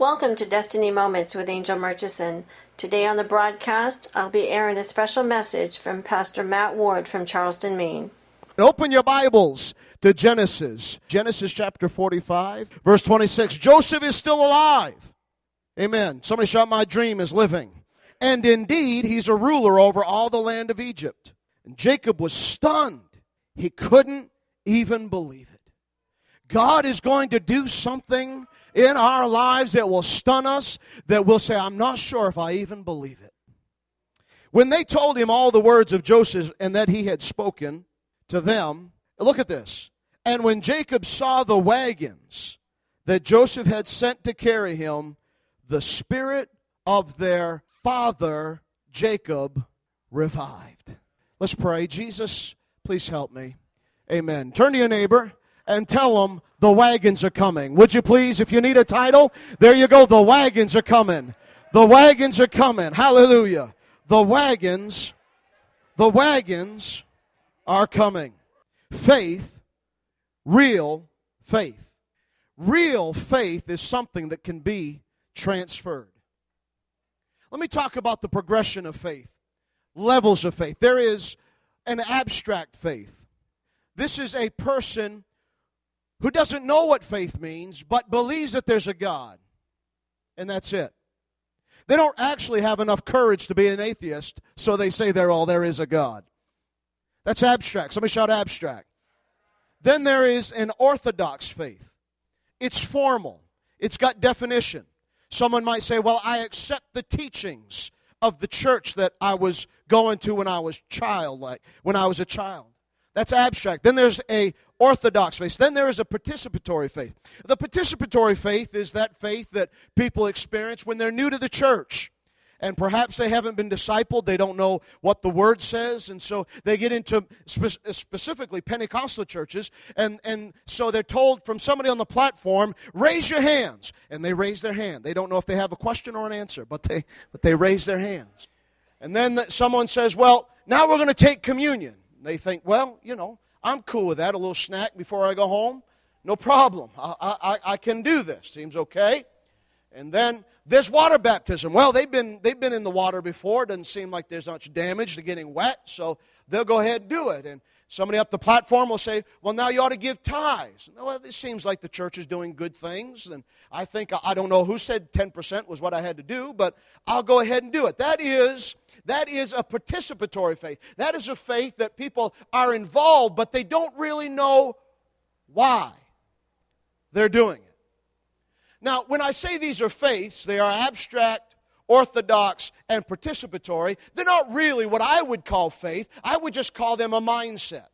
Welcome to Destiny Moments with Angel Murchison. Today on the broadcast, I'll be airing a special message from Pastor Matt Ward from Charleston, Maine. Open your Bibles to Genesis. Genesis chapter 45, verse 26. Joseph is still alive. Amen. Somebody shout, My dream is living. And indeed, he's a ruler over all the land of Egypt. And Jacob was stunned. He couldn't even believe it. God is going to do something in our lives that will stun us, that we'll say, I'm not sure if I even believe it. When they told him all the words of Joseph and that he had spoken to them, look at this. And when Jacob saw the wagons that Joseph had sent to carry him, the spirit of their father Jacob revived. Let's pray. Jesus, please help me. Amen. Turn to your neighbor and tell them the wagons are coming. Would you please, if you need a title, there you go. The wagons are coming. The wagons are coming. Hallelujah. The wagons, the wagons are coming. Faith, real faith. Real faith is something that can be transferred. Let me talk about the progression of faith, levels of faith. There is an abstract faith. This is a person who doesn't know what faith means, but believes that there's a God. And that's it. They don't actually have enough courage to be an atheist, so they say there all there is a God. That's abstract. Somebody shout abstract. Then there is an orthodox faith. It's formal. It's got definition. Someone might say, "Well, I accept the teachings of the church that I was going to when I was child like when I was a child." That's abstract. Then there's a orthodox faith. Then there is a participatory faith. The participatory faith is that faith that people experience when they're new to the church. And perhaps they haven't been discipled, they don't know what the word says, and so they get into spe- specifically Pentecostal churches, and, and so they're told from somebody on the platform, raise your hands. And they raise their hand. They don't know if they have a question or an answer, but they, but they raise their hands. And then someone says, well, now we're going to take communion. They think, well, you know, I'm cool with that. A little snack before I go home. No problem. I, I, I can do this. Seems okay. And then there's water baptism. Well, they've been, they've been in the water before. It doesn't seem like there's much damage to getting wet, so they'll go ahead and do it. And somebody up the platform will say, Well, now you ought to give tithes. Well, it seems like the church is doing good things. And I think, I don't know who said 10% was what I had to do, but I'll go ahead and do it. That is that is a participatory faith. That is a faith that people are involved, but they don't really know why they're doing it. Now, when I say these are faiths, they are abstract, orthodox, and participatory. They're not really what I would call faith. I would just call them a mindset.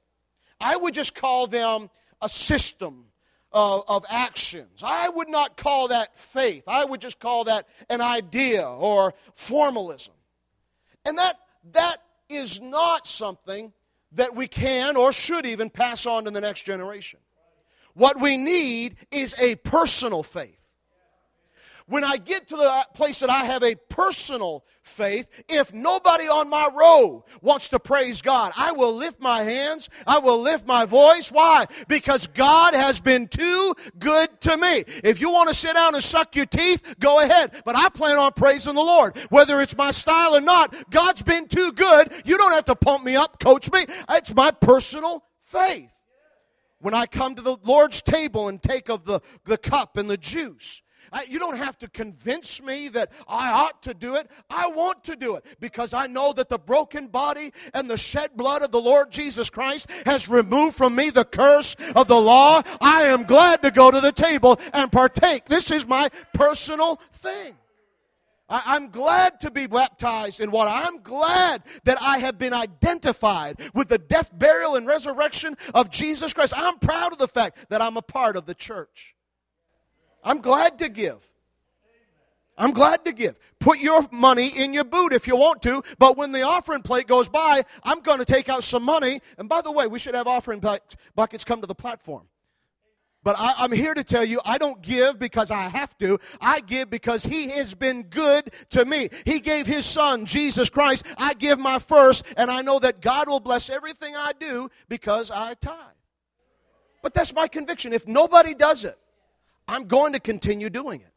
I would just call them a system of, of, actions. I would not call that faith. I would just call that an idea or formalism. And that, that is not something that we can or should even pass on to the next generation. What we need is a personal faith. When I get to the uh, place that I have a personal faith, if nobody on my row wants to praise God, I will lift my hands, I will lift my voice. Why? Because God has been too good to me. If you want to sit down and suck your teeth, go ahead. But I plan on praising the Lord. Whether it's my style or not, God's been too good. You don't have to pump me up, coach me. It's my personal faith. When I come to the Lord's table and take of the, the cup and the juice, I, you don't have to convince me that I ought to do it. I want to do it because I know that the broken body and the shed blood of the Lord Jesus Christ has removed from me the curse of the law. I am glad to go to the table and partake. This is my personal thing. I, am glad to be baptized in water. I'm glad that I have been identified with the death, burial, and resurrection of Jesus Christ. I'm proud of the fact that I'm a part of the church. I'm glad to give. I'm glad to give. Put your money in your boot if you want to, but when the offering plate goes by, I'm going to take out some money. And by the way, we should have offering buckets come to the platform. But I, am here to tell you, I don't give because I have to. I give because He has been good to me. He gave His Son, Jesus Christ. I give my first, and I know that God will bless everything I do because I tithe. But that's my conviction. If nobody does it, I'm going to continue doing it.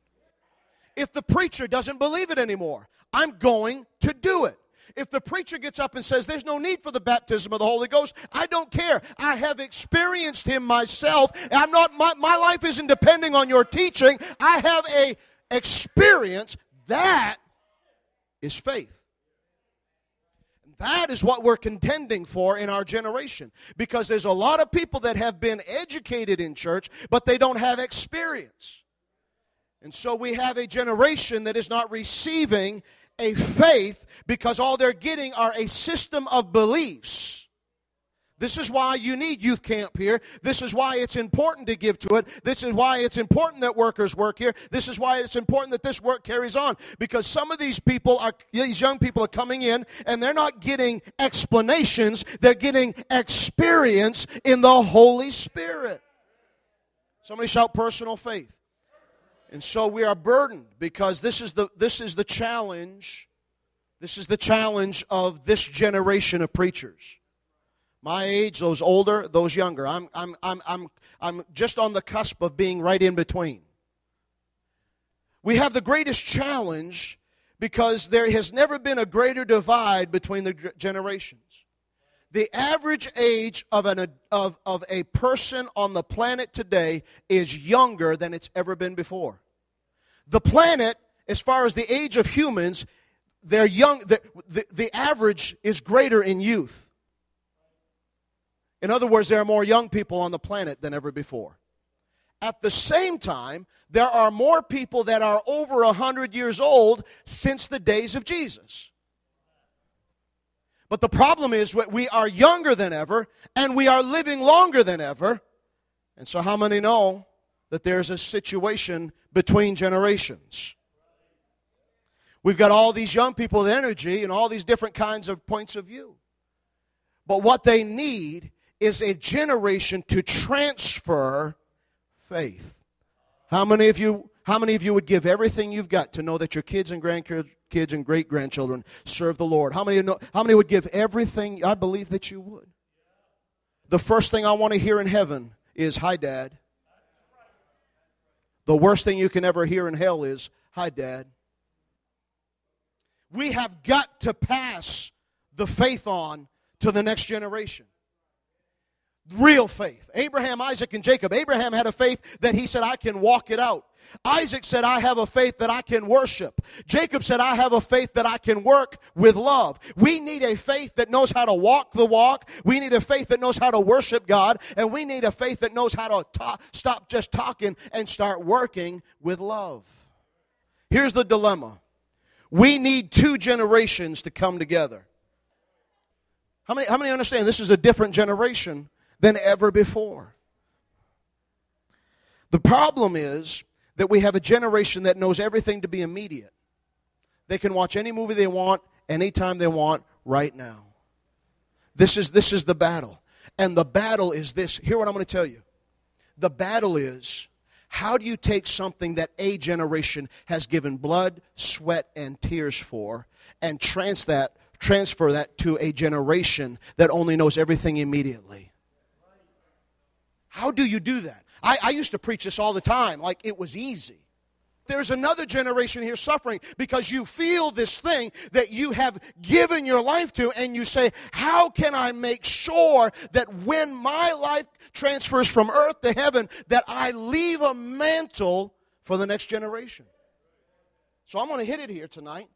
If the preacher doesn't believe it anymore, I'm going to do it. If the preacher gets up and says there's no need for the baptism of the Holy Ghost, I don't care. I have experienced him myself. I'm not my, my life isn't depending on your teaching. I have a experience that is faith. That is what we're contending for in our generation. Because there's a lot of people that have been educated in church, but they don't have experience. And so we have a generation that is not receiving a faith because all they're getting are a system of beliefs. This is why you need youth camp here. This is why it's important to give to it. This is why it's important that workers work here. This is why it's important that this work carries on. Because some of these people are, these young people are coming in and they're not getting explanations, they're getting experience in the Holy Spirit. Somebody shout personal faith. And so we are burdened because this is the, this is the challenge. This is the challenge of this generation of preachers. My age, those older, those younger. I'm, I'm, I'm, I'm, I'm just on the cusp of being right in between. We have the greatest challenge because there has never been a greater divide between the generations. The average age of, an, of, of a person on the planet today is younger than it's ever been before. The planet, as far as the age of humans, they're young, the, the, the average is greater in youth. In other words, there are more young people on the planet than ever before. At the same time, there are more people that are over 100 years old since the days of Jesus. But the problem is that we are younger than ever and we are living longer than ever. And so, how many know that there's a situation between generations? We've got all these young people with energy and all these different kinds of points of view. But what they need is a generation to transfer faith. How many of you how many of you would give everything you've got to know that your kids and grandkids and great grandchildren serve the Lord? How many know, how many would give everything? I believe that you would. The first thing I want to hear in heaven is hi dad. The worst thing you can ever hear in hell is hi dad. We have got to pass the faith on to the next generation real faith. Abraham, Isaac, and Jacob. Abraham had a faith that he said, I can walk it out. Isaac said, I have a faith that I can worship. Jacob said, I have a faith that I can work with love. We need a faith that knows how to walk the walk. We need a faith that knows how to worship God. And we need a faith that knows how to talk, stop just talking and start working with love. Here's the dilemma we need two generations to come together. How many, how many understand this is a different generation than ever before. The problem is that we have a generation that knows everything to be immediate. They can watch any movie they want, anytime they want, right now. This is, this is the battle. And the battle is this. Hear what I'm going to tell you. The battle is how do you take something that a generation has given blood, sweat, and tears for and trans that, transfer that to a generation that only knows everything immediately? How do you do that? I, I used to preach this all the time, like it was easy there's another generation here suffering because you feel this thing that you have given your life to, and you say, How can I make sure that when my life transfers from earth to heaven, that I leave a mantle for the next generation? So I'm going to hit it here tonight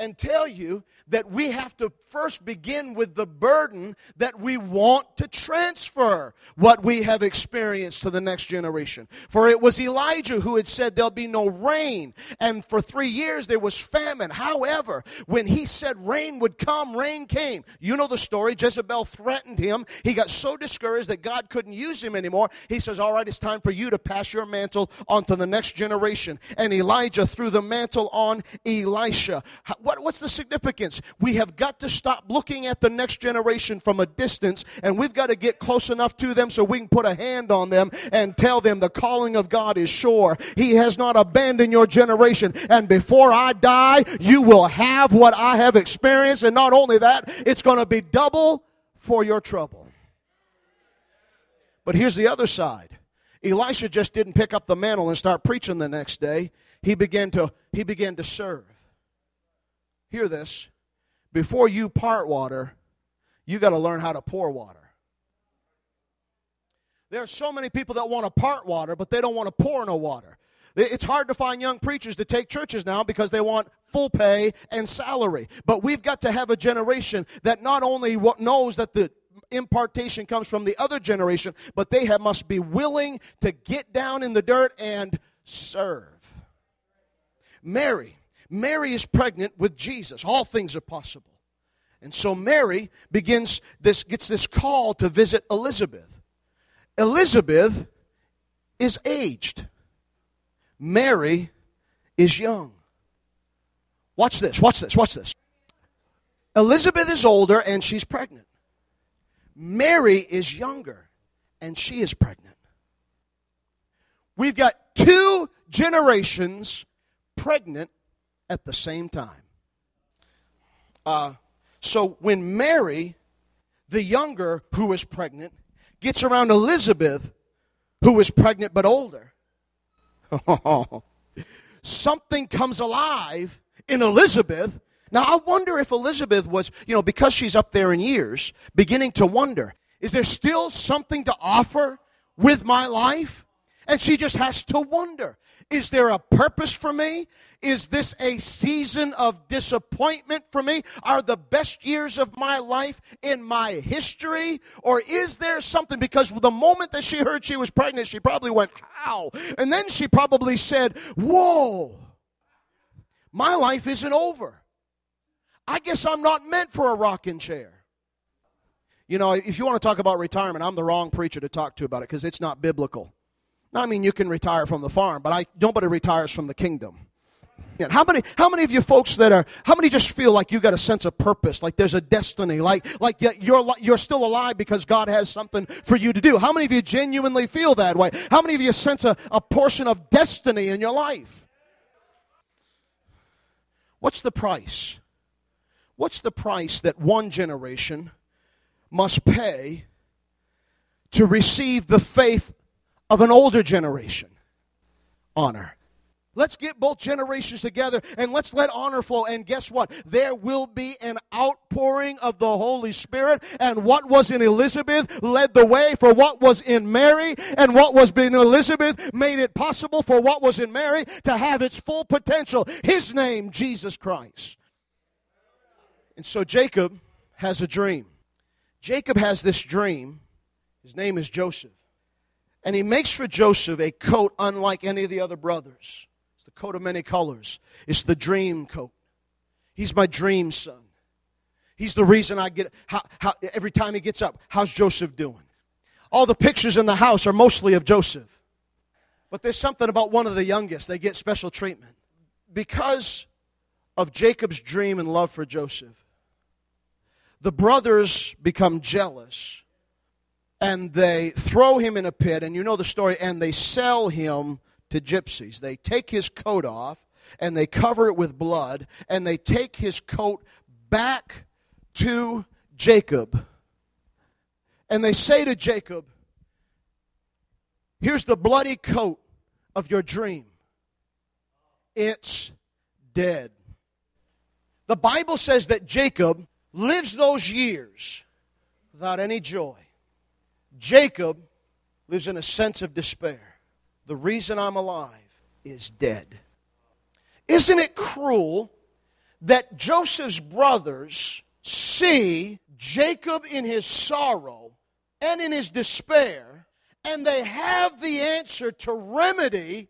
and tell you that we have to first begin with the burden that we want to transfer what we have experienced to the next generation. For it was Elijah who had said there'll be no rain, and for three years there was famine. However, when he said rain would come, rain came. You know the story. Jezebel threatened him. He got so discouraged that God couldn't use him anymore. He says, All right, it's time for you to pass your mantle on to the next generation. And Elijah threw the mantle on Elisha. What, what's the significance? We have got to stop looking at the next generation from a distance and we've got to get close enough to them so we can put a hand on them and tell them the calling of God is sure. He has not abandoned your generation. And before I die, you will have what I have experienced. And not only that, it's going to be double for your trouble. But here's the other side. Elisha just didn't pick up the mantle and start preaching the next day. he began to he began to serve. Hear this. Before you part water, you got to learn how to pour water. There are so many people that want to part water, but they don't want to pour no water. It's hard to find young preachers to take churches now because they want full pay and salary. But we've got to have a generation that not only knows that the impartation comes from the other generation, but they have, must be willing to get down in the dirt and serve. Mary, Mary is pregnant with Jesus. All things are possible. And so Mary begins this gets this call to visit Elizabeth. Elizabeth is aged. Mary is young. Watch this, watch this, watch this. Elizabeth is older and she's pregnant. Mary is younger and she is pregnant. We've got two generations pregnant at the same time. Uh, so when Mary, the younger who was pregnant, gets around Elizabeth, who was pregnant but older, something comes alive in Elizabeth. Now, I wonder if Elizabeth was, you know, because she's up there in years, beginning to wonder is there still something to offer with my life? And she just has to wonder is there a purpose for me? Is this a season of disappointment for me? Are the best years of my life in my history? Or is there something? Because the moment that she heard she was pregnant, she probably went, How? And then she probably said, Whoa, my life isn't over. I guess I'm not meant for a rocking chair. You know, if you want to talk about retirement, I'm the wrong preacher to talk to about it because it's not biblical. Now, I mean, you can retire from the farm, but I, nobody retires from the kingdom. How many, how many of you folks that are, how many just feel like you got a sense of purpose, like there's a destiny, like, like you're, you're still alive because God has something for you to do? How many of you genuinely feel that way? How many of you sense a, a portion of destiny in your life? What's the price? What's the price that one generation must pay to receive the faith of an older generation. Honor. Let's get both generations together and let's let honor flow. And guess what? There will be an outpouring of the Holy Spirit. And what was in Elizabeth led the way for what was in Mary. And what was in Elizabeth made it possible for what was in Mary to have its full potential. His name, Jesus Christ. And so Jacob has a dream. Jacob has this dream. His name is Joseph. And he makes for Joseph a coat unlike any of the other brothers. It's the coat of many colors, it's the dream coat. He's my dream son. He's the reason I get how, how, every time he gets up. How's Joseph doing? All the pictures in the house are mostly of Joseph. But there's something about one of the youngest, they get special treatment. Because of Jacob's dream and love for Joseph, the brothers become jealous and they throw him in a pit, and you know the story, and they sell him to gypsies. They take his coat off and they cover it with blood, and they take his coat back to Jacob. And they say to Jacob, Here's the bloody coat of your dream. It's dead. The Bible says that Jacob lives those years without any joy. Jacob lives in a sense of despair. The reason I'm alive is dead. Isn't it cruel that Joseph's brothers see Jacob in his sorrow and in his despair, and they have the answer to remedy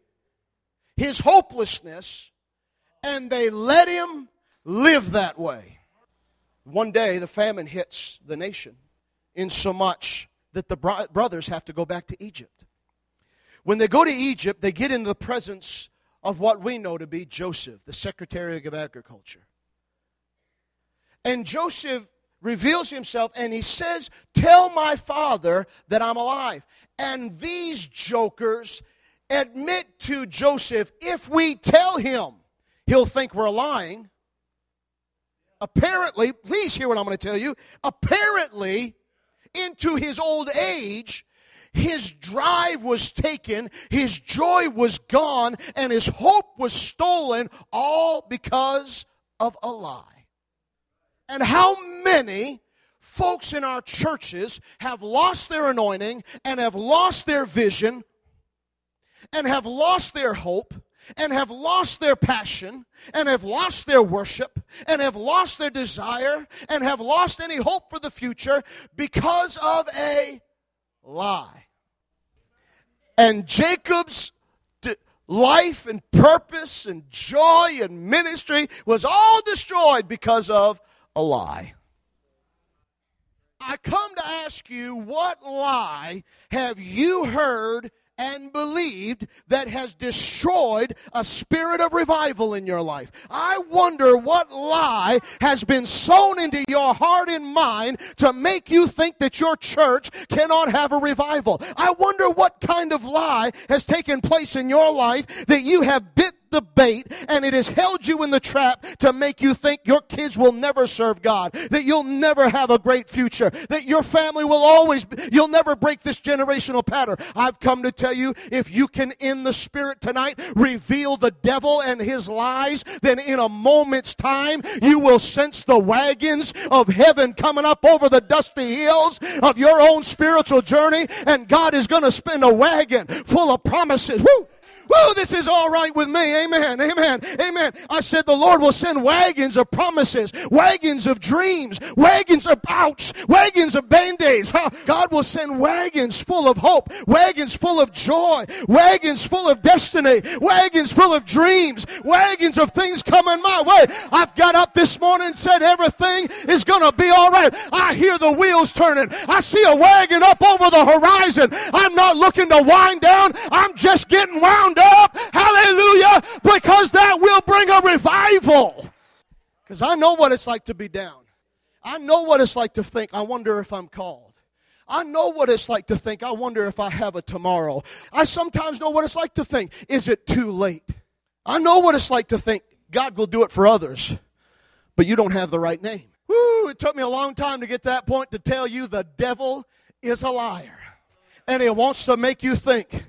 his hopelessness, and they let him live that way? One day, the famine hits the nation, in so much that the bro- brothers have to go back to Egypt. When they go to Egypt, they get into the presence of what we know to be Joseph, the Secretary of Agriculture. And Joseph reveals himself and he says, Tell my father that I'm alive. And these jokers admit to Joseph, if we tell him, he'll think we're lying. Apparently, please hear what I'm going to tell you. Apparently, into his old age, his drive was taken, his joy was gone, and his hope was stolen, all because of a lie. And how many folks in our churches have lost their anointing and have lost their vision and have lost their hope and have lost their passion and have lost their worship and have lost their desire and have lost any hope for the future because of a lie. And Jacob's life and purpose and joy and ministry was all destroyed because of a lie. I come to ask you, what lie have you heard and believed that has destroyed a spirit of revival in your life. I wonder what lie has been sown into your heart and mind to make you think that your church cannot have a revival. I wonder what kind of lie has taken place in your life that you have bit the bait and it has held you in the trap to make you think your kids will never serve God, that you'll never have a great future, that your family will always, you'll never break this generational pattern. I've come to tell you if you can, in the spirit tonight, reveal the devil and his lies, then in a moment's time, you will sense the wagons of heaven coming up over the dusty hills of your own spiritual journey, and God is going to spend a wagon full of promises. Woo! Whoa, this is all right with me. Amen. Amen. Amen. I said the Lord will send wagons of promises, wagons of dreams, wagons of ouch, wagons of band-aids. Huh? God will send wagons full of hope, wagons full of joy, wagons full of destiny, wagons full of dreams, wagons of things coming my way. I've got up this morning and said everything is going to be all right. I hear the wheels turning. I see a wagon up over the horizon. I'm not looking to wind down. I'm just getting wound up. Hallelujah. Because that will bring a revival. Because I know what it's like to be down. I know what it's like to think, I wonder if I'm called. I know what it's like to think, I wonder if I have a tomorrow. I sometimes know what it's like to think, is it too late? I know what it's like to think, God will do it for others, but you don't have the right name. Woo, it took me a long time to get to that point to tell you the devil is a liar. And he wants to make you think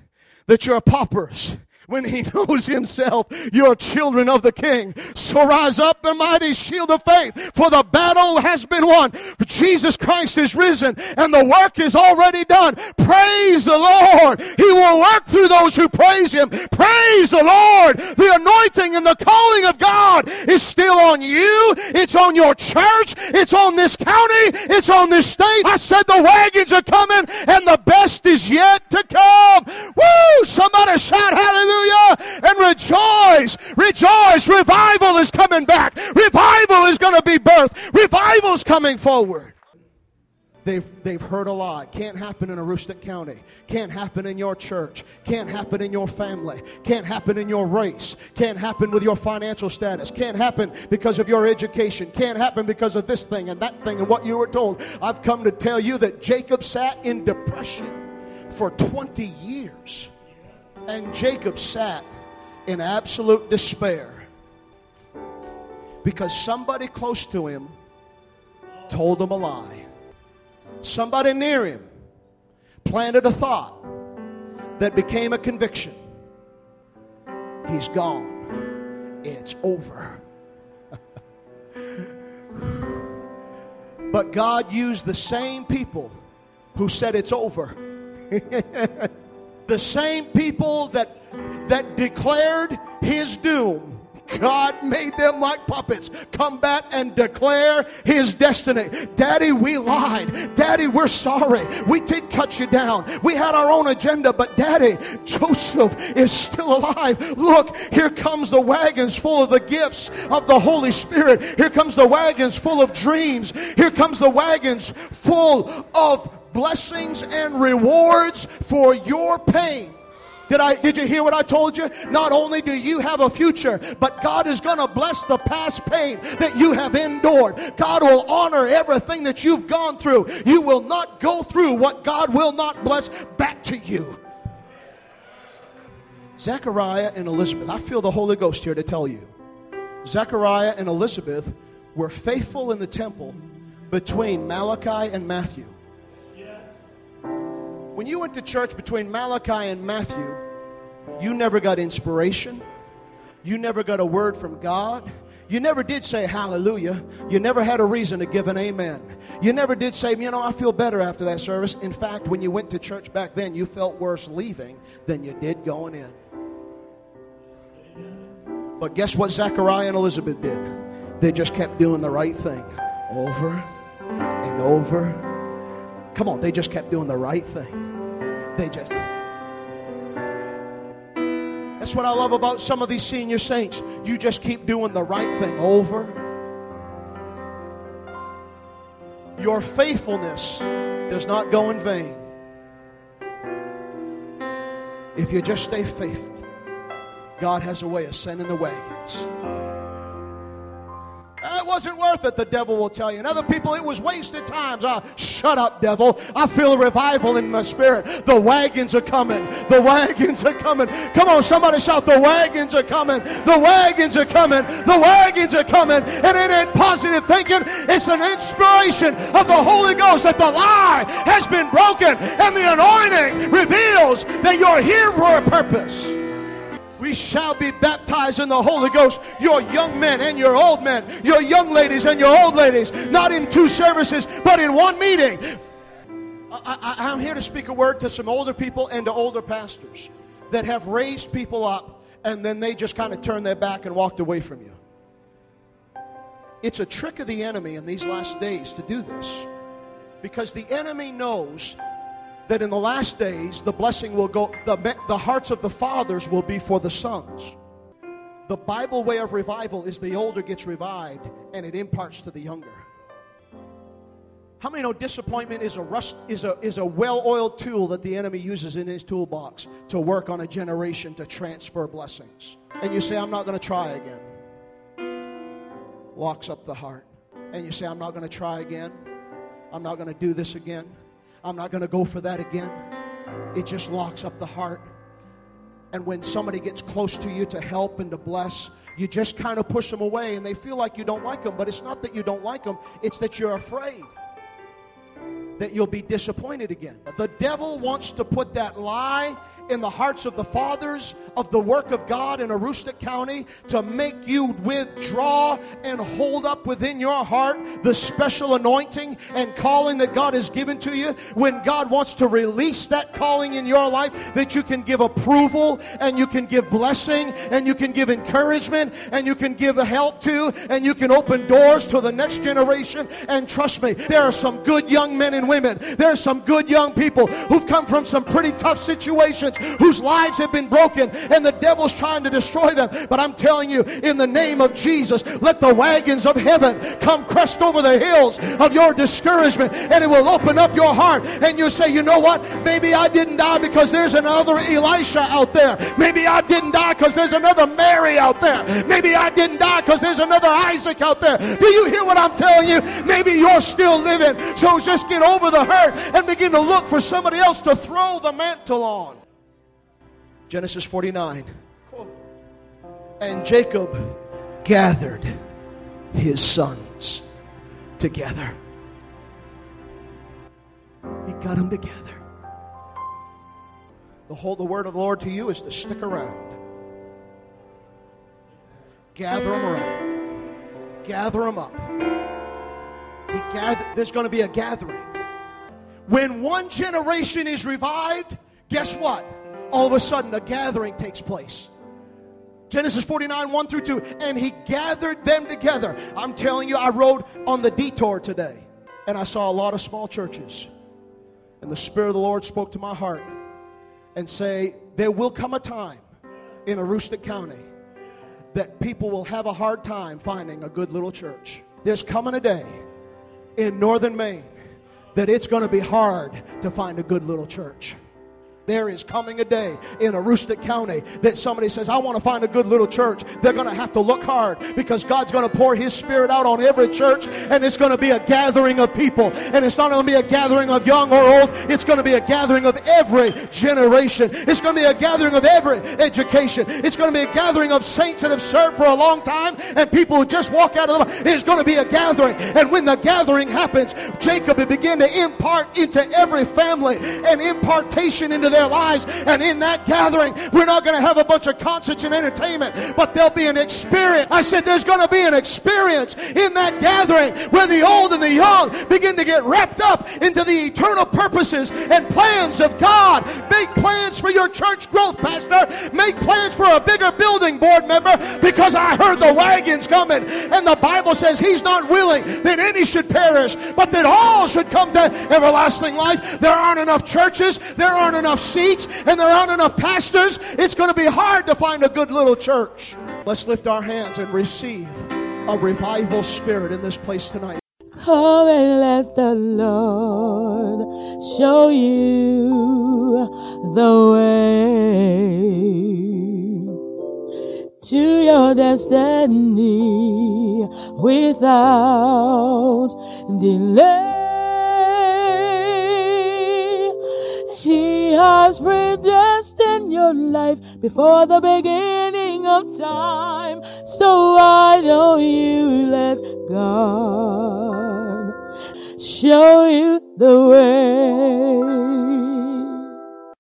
that you're paupers when he knows himself you're children of the king. So rise up the mighty shield of faith, for the battle has been won. Jesus Christ is risen, and the work is already done. Praise the Lord. He will work through those who praise him. Praise the Lord. The anointing and the calling of God is still on you. It's on your church. It's on this county. It's on this state. I said the wagons are coming, and the best is yet to come. Woo! Somebody shout hallelujah hallelujah, and rejoice. Rejoice. Revival is coming back. Revival is going to be birthed. Revival is coming forward. They've, they've heard a lot. Can't happen in Aroostook County. Can't happen in your church. Can't happen in your family. Can't happen in your race. Can't happen with your financial status. Can't happen because of your education. Can't happen because of this thing and that thing and what you were told. I've come to tell you that Jacob sat in depression for 20 years. And Jacob sat in absolute despair because somebody close to him told him a lie. Somebody near him planted a thought that became a conviction. He's gone. It's over. but God used the same people who said it's over the same people that, that declared his doom. God made them like puppets come back and declare his destiny. Daddy, we lied. Daddy, we're sorry. We did cut you down. We had our own agenda, but Daddy, Joseph is still alive. Look, here comes the wagons full of the gifts of the Holy Spirit. Here comes the wagons full of dreams. Here comes the wagons full of blessings and rewards for your pain. Did I did you hear what I told you? Not only do you have a future, but God is going to bless the past pain that you have endured. God will honor everything that you've gone through. You will not go through what God will not bless back to you. Zechariah and Elizabeth, I feel the Holy Ghost here to tell you. Zechariah and Elizabeth were faithful in the temple between Malachi and Matthew When you went to church between Malachi and Matthew, you never got inspiration. You never got a word from God. You never did say hallelujah. You never had a reason to give an amen. You never did say, you know, I feel better after that service. In fact, when you went to church back then, you felt worse leaving than you did going in. But guess what Zechariah and Elizabeth did? They just kept doing the right thing over and over. Come on, they just kept doing the right thing. That's what I love about some of these senior saints. You just keep doing the right thing over. Your faithfulness does not go in vain. If you just stay faithful, God has a way of sending the wagons wasn't worth it, the devil will tell you. And other people, it was wasted times. Oh, shut up, devil. I feel revival in my spirit. The wagons are coming. The wagons are coming. Come on, somebody shout, the wagons are coming. The wagons are coming. The wagons are coming. And it ain't positive thinking. It's an inspiration of the Holy Ghost that the lie has been broken and the anointing reveals that you're here for a purpose shall be baptized in the Holy Ghost. Your young men and your old men, your young ladies and your old ladies, not in two services, but in one meeting. I, am here to speak a word to some older people and to older pastors that have raised people up and then they just kind of turned their back and walked away from you. It's a trick of the enemy in these last days to do this because the enemy knows that in the last days the blessing will go, the, the hearts of the fathers will be for the sons. The Bible way of revival is the older gets revived and it imparts to the younger. How many know disappointment is a rust is a is a well-oiled tool that the enemy uses in his toolbox to work on a generation to transfer blessings? And you say, I'm not going to try again. Locks up the heart. And you say, I'm not going to try again. I'm not going to do this again. I'm not going to go for that again. It just locks up the heart. And when somebody gets close to you to help and to bless, you just kind of push them away and they feel like you don't like them. But it's not that you don't like them, it's that you're afraid that you'll be disappointed again. The devil wants to put that lie in the hearts of the fathers of the work of God in Aroostook County to make you withdraw and hold up within your heart the special anointing and calling that God has given to you. When God wants to release that calling in your life, that you can give approval and you can give blessing and you can give encouragement and you can give help to and you can open doors to the next generation. And trust me, there are some good young men and women. There are some good young people who've come from some pretty tough situations whose lives have been broken and the devil's trying to destroy them. But I'm telling you, in the name of Jesus, let the wagons of heaven come crest over the hills of your discouragement and it will open up your heart and you'll say, you know what? Maybe I didn't die because there's another Elisha out there. Maybe I didn't die because there's another Mary out there. Maybe I didn't die because there's another Isaac out there. Do you hear what I'm telling you? Maybe you're still living. So just get over the hurt and begin to look for somebody else to throw the mantle on. Genesis 49. And Jacob gathered his sons together. He got them together. The whole the word of the Lord to you is to stick around. Gather them around. Gather them up. He gathered, there's going to be a gathering. When one generation is revived, guess what? All of a sudden a gathering takes place. Genesis 49, 1 through 2. And he gathered them together. I'm telling you, I rode on the detour today and I saw a lot of small churches. And the Spirit of the Lord spoke to my heart and say, There will come a time in Aroostook County that people will have a hard time finding a good little church. There's coming a day in northern Maine that it's going to be hard to find a good little church. There is coming a day in Aroostook County that somebody says, I want to find a good little church. They're going to have to look hard because God's going to pour His Spirit out on every church and it's going to be a gathering of people. And it's not going to be a gathering of young or old, it's going to be a gathering of every generation. It's going to be a gathering of every education. It's going to be a gathering of saints that have served for a long time and people who just walk out of the. It's going to be a gathering. And when the gathering happens, Jacob will begin to impart into every family an impartation into their lives. And in that gathering, we're not going to have a bunch of concerts and entertainment, but there'll be an experience. I said there's going to be an experience in that gathering where the old and the young begin to get wrapped up into the eternal purposes and plans of God. Make plans for your church growth, Pastor. Make plans for a bigger building, board member, because I heard the wagon's coming. And the Bible says he's not willing that any should perish, but that all should come to everlasting life. There aren't enough churches, there aren't enough seats, and there aren't enough pastors. It's going to be hard to find a good little church. Let's lift our hands and receive a revival spirit in this place tonight. Come and let the Lord show you the way to your destiny without delay. He has predestined your life before the beginning of time. So why don't you let God show you the way?